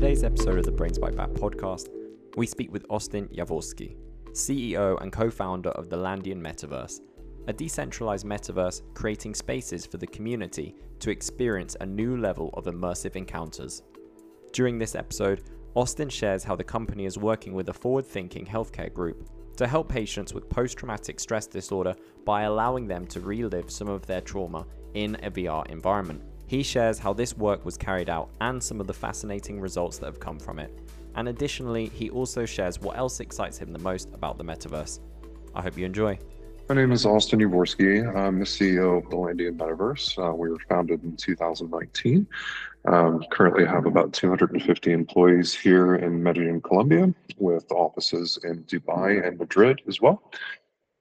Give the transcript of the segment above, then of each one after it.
today's episode of the Brains Byte Back podcast, we speak with Austin Yavorsky, CEO and co founder of the Landian Metaverse, a decentralized metaverse creating spaces for the community to experience a new level of immersive encounters. During this episode, Austin shares how the company is working with a forward thinking healthcare group to help patients with post traumatic stress disorder by allowing them to relive some of their trauma in a VR environment. He shares how this work was carried out and some of the fascinating results that have come from it. And additionally, he also shares what else excites him the most about the metaverse. I hope you enjoy. My name is Austin Yavorsky. I'm the CEO of the Landian Metaverse. Uh, we were founded in 2019. Um, currently have about 250 employees here in Medellin, Colombia, with offices in Dubai and Madrid as well.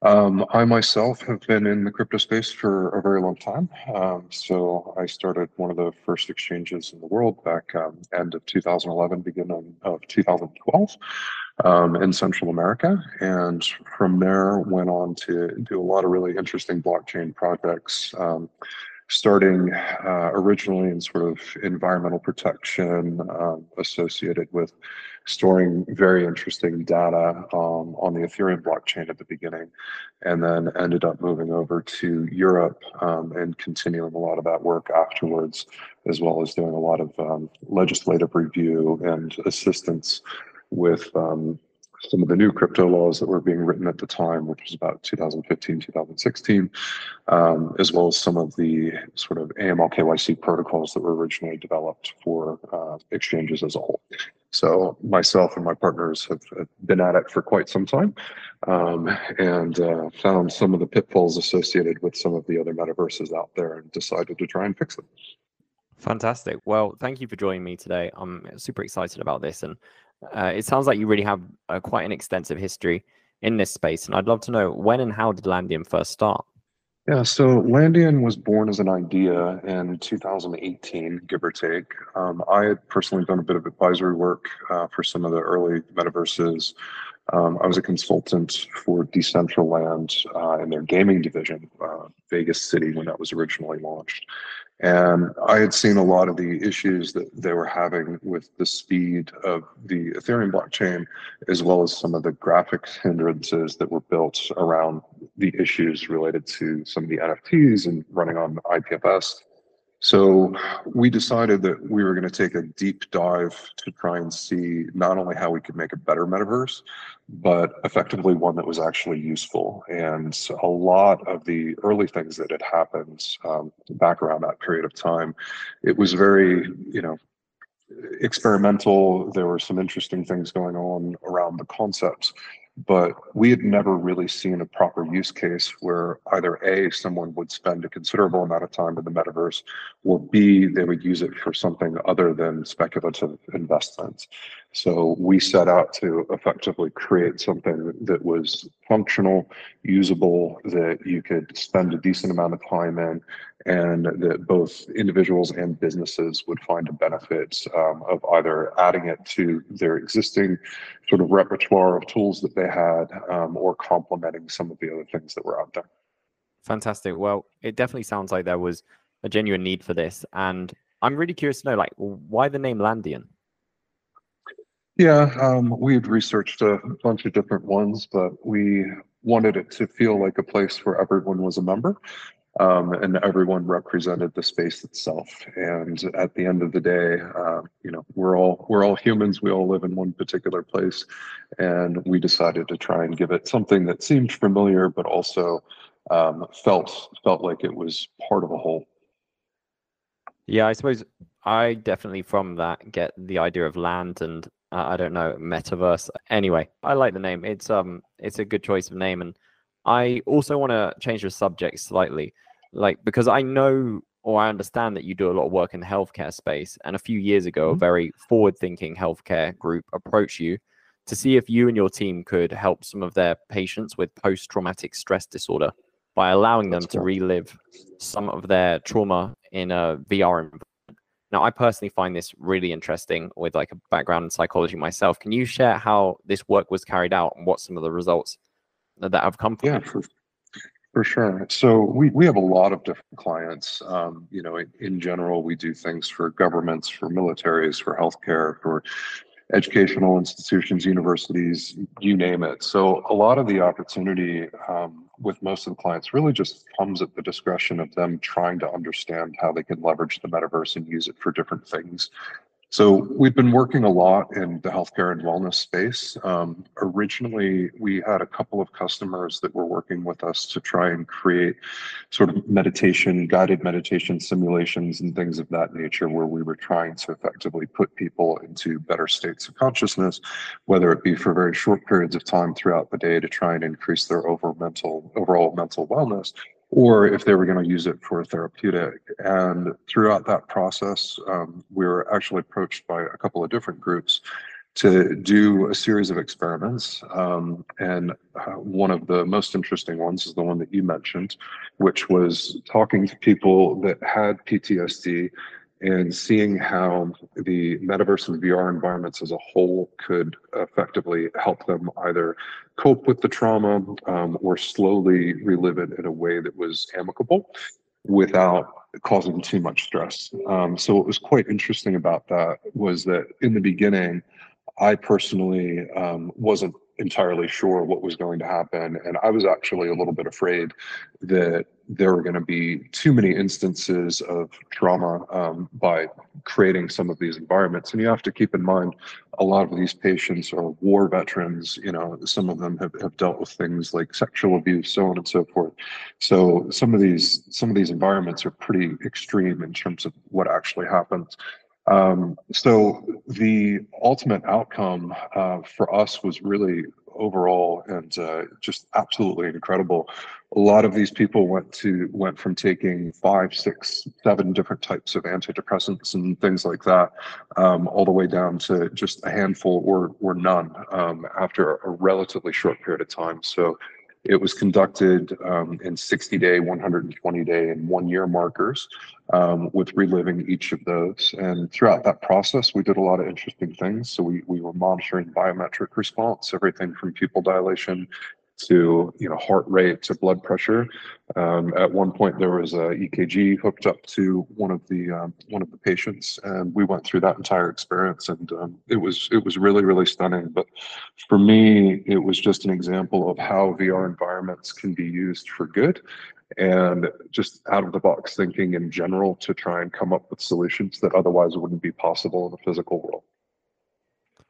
Um, I myself have been in the crypto space for a very long time. Um, so I started one of the first exchanges in the world back um, end of 2011, beginning of 2012 um, in Central America. And from there went on to do a lot of really interesting blockchain projects um, starting uh, originally in sort of environmental protection um, associated with storing very interesting data um, on the Ethereum blockchain at the beginning, and then ended up moving over to Europe um, and continuing a lot of that work afterwards, as well as doing a lot of um, legislative review and assistance with um, some of the new crypto laws that were being written at the time, which was about 2015, 2016, um, as well as some of the sort of AML KYC protocols that were originally developed for uh, exchanges as a whole. So myself and my partners have, been at it for quite some time um, and uh, found some of the pitfalls associated with some of the other metaverses out there and decided to try and fix them. Fantastic. Well, thank you for joining me today. I'm super excited about this. And uh, it sounds like you really have uh, quite an extensive history in this space. And I'd love to know when and how did Landian first start? Yeah, so Landian was born as an idea in 2018, give or take. Um, I had personally done a bit of advisory work uh, for some of the early metaverses. Um, I was a consultant for Decentraland uh, in their gaming division, uh, Vegas City, when that was originally launched. And I had seen a lot of the issues that they were having with the speed of the Ethereum blockchain, as well as some of the graphics hindrances that were built around the issues related to some of the NFTs and running on IPFS. So we decided that we were going to take a deep dive to try and see not only how we could make a better metaverse, but effectively one that was actually useful. And a lot of the early things that had happened um, back around that period of time, it was very, you know, experimental. There were some interesting things going on around the concepts, but we had never really seen a proper use case where either A, someone would spend a considerable amount of time in the metaverse, or B, they would use it for something other than speculative investments. So we set out to effectively create something that was functional, usable, that you could spend a decent amount of time in, and that both individuals and businesses would find a benefit um, of either adding it to their existing sort of repertoire of tools that they had um, or complementing some of the other things that were out there. Fantastic. Well, it definitely sounds like there was a genuine need for this. And I'm really curious to know, like, why the name Landian? Yeah, um, we had researched a bunch of different ones, but we wanted it to feel like a place where everyone was a member um, and everyone represented the space itself. And at the end of the day, uh, you know, we're all we're all humans. We all live in one particular place, and we decided to try and give it something that seemed familiar, but also um, felt felt like it was part of a whole. Yeah, I suppose I definitely from that get the idea of land and uh, I don't know metaverse. Anyway, I like the name. It's um it's a good choice of name, and I also want to change the subject slightly, like because I know or I understand that you do a lot of work in the healthcare space, and a few years ago, mm-hmm. a very forward-thinking healthcare group approached you to see if you and your team could help some of their patients with post-traumatic stress disorder by allowing them That's to cool. relive some of their trauma in a VR environment. Now, I personally find this really interesting with like a background in psychology myself. Can you share how this work was carried out and what some of the results that have come from? Yeah, for, For sure. So we, we have a lot of different clients. Um, you know, in, in, general, we do things for governments, for militaries, for healthcare, for educational institutions, universities, you name it. So a lot of the opportunity um, with most of the clients really just comes at the discretion of them trying to understand how they can leverage the metaverse and use it for different things. So we've been working a lot in the healthcare and wellness space. Um, originally, we had a couple of customers that were working with us to try and create sort of meditation, guided meditation simulations and things of that nature, where we were trying to effectively put people into better states of consciousness, whether it be for very short periods of time throughout the day to try and increase their mental, overall mental wellness, or if they were going to use it for therapeutic. And throughout that process, um, we were actually approached by a couple of different groups to do a series of experiments. Um, and uh, one of the most interesting ones is the one that you mentioned, which was talking to people that had PTSD and seeing how the metaverse and VR environments as a whole could effectively help them either cope with the trauma um, or slowly relive it in a way that was amicable without causing too much stress. Um, so what was quite interesting about that was that in the beginning, I personally um, wasn't entirely sure what was going to happen. And I was actually a little bit afraid that there were going to be too many instances of trauma um, by creating some of these environments. And you have to keep in mind, a lot of these patients are war veterans. You know, some of them have, have dealt with things like sexual abuse, so on and so forth. So some of these some of these environments are pretty extreme in terms of what actually happens. Um, so the ultimate outcome uh, for us was really overall and uh, just absolutely incredible. A lot of these people went to went from taking five, six, seven different types of antidepressants and things like that, um, all the way down to just a handful or or none um, after a relatively short period of time. So it was conducted um, in 60 day, 120 day, and one year markers um, with reliving each of those. And throughout that process, we did a lot of interesting things. So we, we were monitoring biometric response, everything from pupil dilation to you know heart rate to blood pressure. Um, at one point, there was a EKG hooked up to one of the um, one of the patients, and we went through that entire experience, and um, it was it was really really stunning. But for me, it was just an example of how VR environments can be used for good, and just out of the box thinking in general to try and come up with solutions that otherwise wouldn't be possible in the physical world.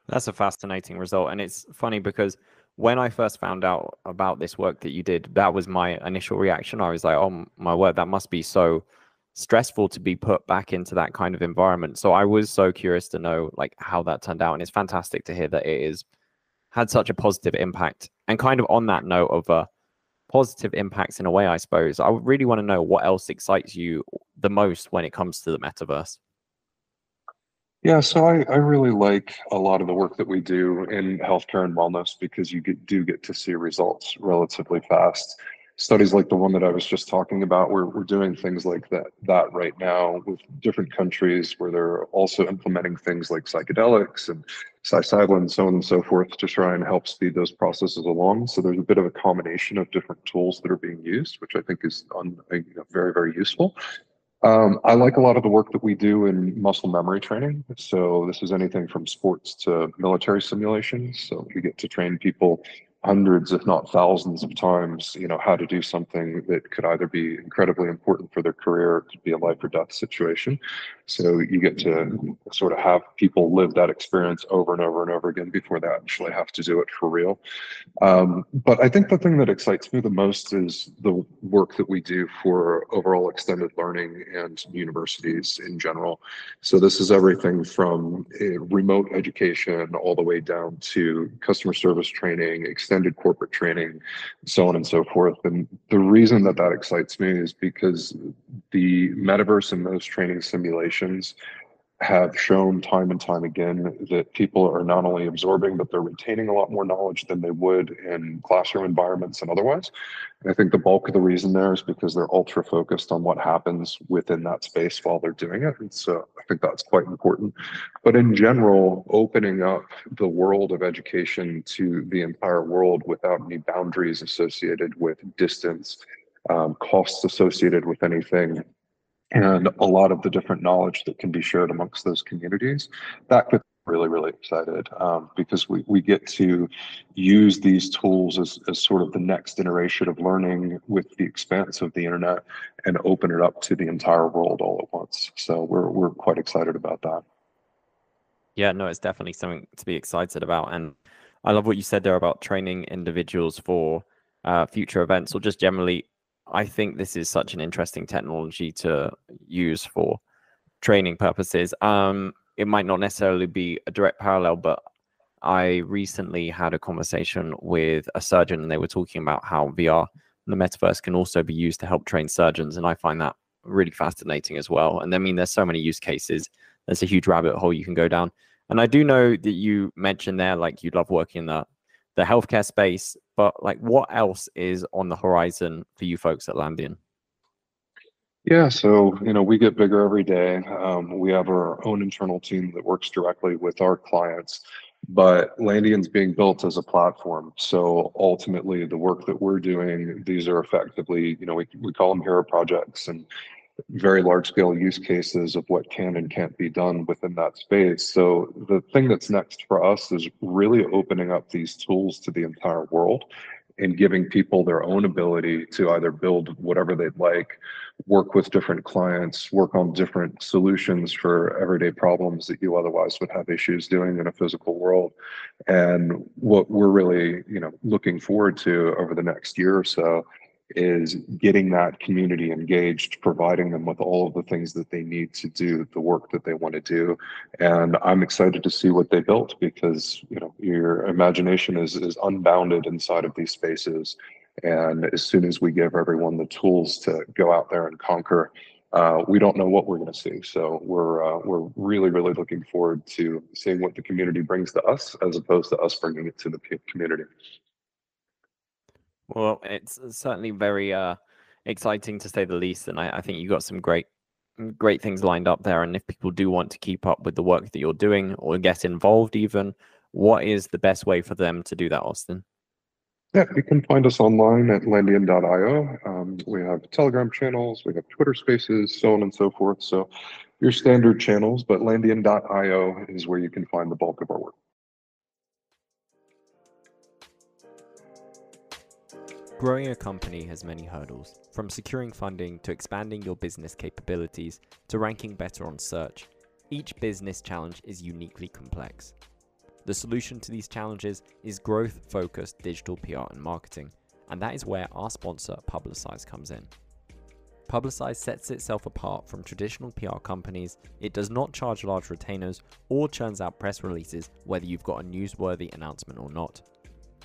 That's a fascinating result, and it's funny because when I first found out about this work that you did, that was my initial reaction. I was like, oh my word, that must be so stressful to be put back into that kind of environment. So I was so curious to know like how that turned out. And it's fantastic to hear that it is had such a positive impact. And kind of on that note of uh, positive impacts in a way, I suppose, I really want to know what else excites you the most when it comes to the metaverse. Yeah, so I, I really like a lot of the work that we do in healthcare and wellness because you get, do get to see results relatively fast. Studies like the one that I was just talking about, we're, we're doing things like that, that right now with different countries where they're also implementing things like psychedelics and psilocybin and so on and so forth to try and help speed those processes along. So there's a bit of a combination of different tools that are being used, which I think is on, you know, very, very useful. Um, I like a lot of the work that we do in muscle memory training. So this is anything from sports to military simulations. So we get to train people hundreds, if not thousands of times, you know, how to do something that could either be incredibly important for their career, could be a life or death situation. So you get to sort of have people live that experience over and over and over again before they actually have to do it for real. Um, but I think the thing that excites me the most is the work that we do for overall extended learning and universities in general. So this is everything from remote education all the way down to customer service training, extended corporate training, so on and so forth. And the reason that that excites me is because the metaverse and those training simulations have shown time and time again that people are not only absorbing, but they're retaining a lot more knowledge than they would in classroom environments and otherwise. And I think the bulk of the reason there is because they're ultra focused on what happens within that space while they're doing it. And so I think that's quite important. But in general, opening up the world of education to the entire world without any boundaries associated with distance um, costs associated with anything, and a lot of the different knowledge that can be shared amongst those communities. That could really, really excited um, because we, we get to use these tools as, as sort of the next iteration of learning with the expanse of the internet and open it up to the entire world all at once. So we're, we're quite excited about that. Yeah, no, it's definitely something to be excited about. And I love what you said there about training individuals for uh, future events or just generally. I think this is such an interesting technology to use for training purposes. Um, it might not necessarily be a direct parallel, but I recently had a conversation with a surgeon and they were talking about how VR and the metaverse can also be used to help train surgeons. And I find that really fascinating as well. And I mean, there's so many use cases. There's a huge rabbit hole you can go down. And I do know that you mentioned there, like you love working in the, the healthcare space, but like what else is on the horizon for you folks at Landian? Yeah, so you know, we get bigger every day. Um, we have our own internal team that works directly with our clients, but Landian's being built as a platform. So ultimately, the work that we're doing, these are effectively, you know, we, we call them hero projects and very large scale use cases of what can and can't be done within that space. So the thing that's next for us is really opening up these tools to the entire world and giving people their own ability to either build whatever they'd like, work with different clients, work on different solutions for everyday problems that you otherwise would have issues doing in a physical world. And what we're really, you know, looking forward to over the next year or so is getting that community engaged, providing them with all of the things that they need to do the work that they want to do. And I'm excited to see what they built because you know your imagination is is unbounded inside of these spaces. And as soon as we give everyone the tools to go out there and conquer, uh, we don't know what we're going to see. So we're uh, we're really really looking forward to seeing what the community brings to us, as opposed to us bringing it to the community. Well, it's certainly very uh, exciting to say the least, and I, I think you got some great, mm, great things lined up there. And if people do want to keep up with the work that you're doing or get involved, even, what is the best way for them to do that, Austin? Yeah, you can find us online at landian.io. Um, we have Telegram channels, we have Twitter spaces, so on and so forth. So your standard channels, but landian.io is where you can find the bulk of our work. Growing a company has many hurdles, from securing funding to expanding your business capabilities to ranking better on search. Each business challenge is uniquely complex. The solution to these challenges is growth focused digital PR and marketing, and that is where our sponsor Publicize comes in. Publicize sets itself apart from traditional PR companies. It does not charge large retainers or churns out press releases whether you've got a newsworthy announcement or not.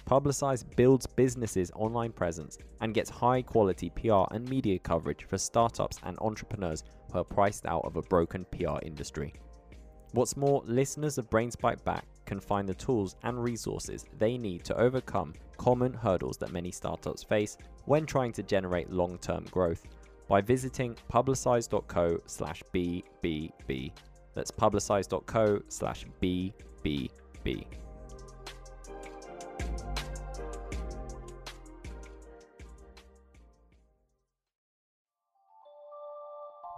Publicize builds businesses' online presence and gets high quality PR and media coverage for startups and entrepreneurs who are priced out of a broken PR industry. What's more, listeners of Brains Byte Back can find the tools and resources they need to overcome common hurdles that many startups face when trying to generate long-term growth by visiting publicize.co slash BBB. That's publicize.co slash BBB.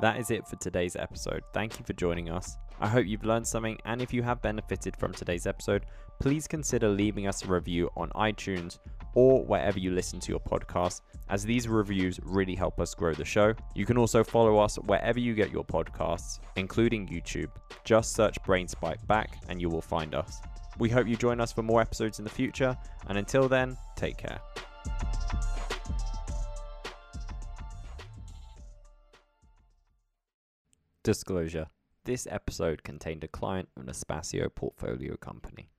That is it for today's episode. Thank you for joining us. I hope you've learned something, and if you have benefited from today's episode, please consider leaving us a review on iTunes or wherever you listen to your podcast, as these reviews really help us grow the show. You can also follow us wherever you get your podcasts, including YouTube. Just search Brains Byte Back and you will find us. We hope you join us for more episodes in the future, and until then, take care. Disclosure This episode contained a client of an Espacio portfolio company.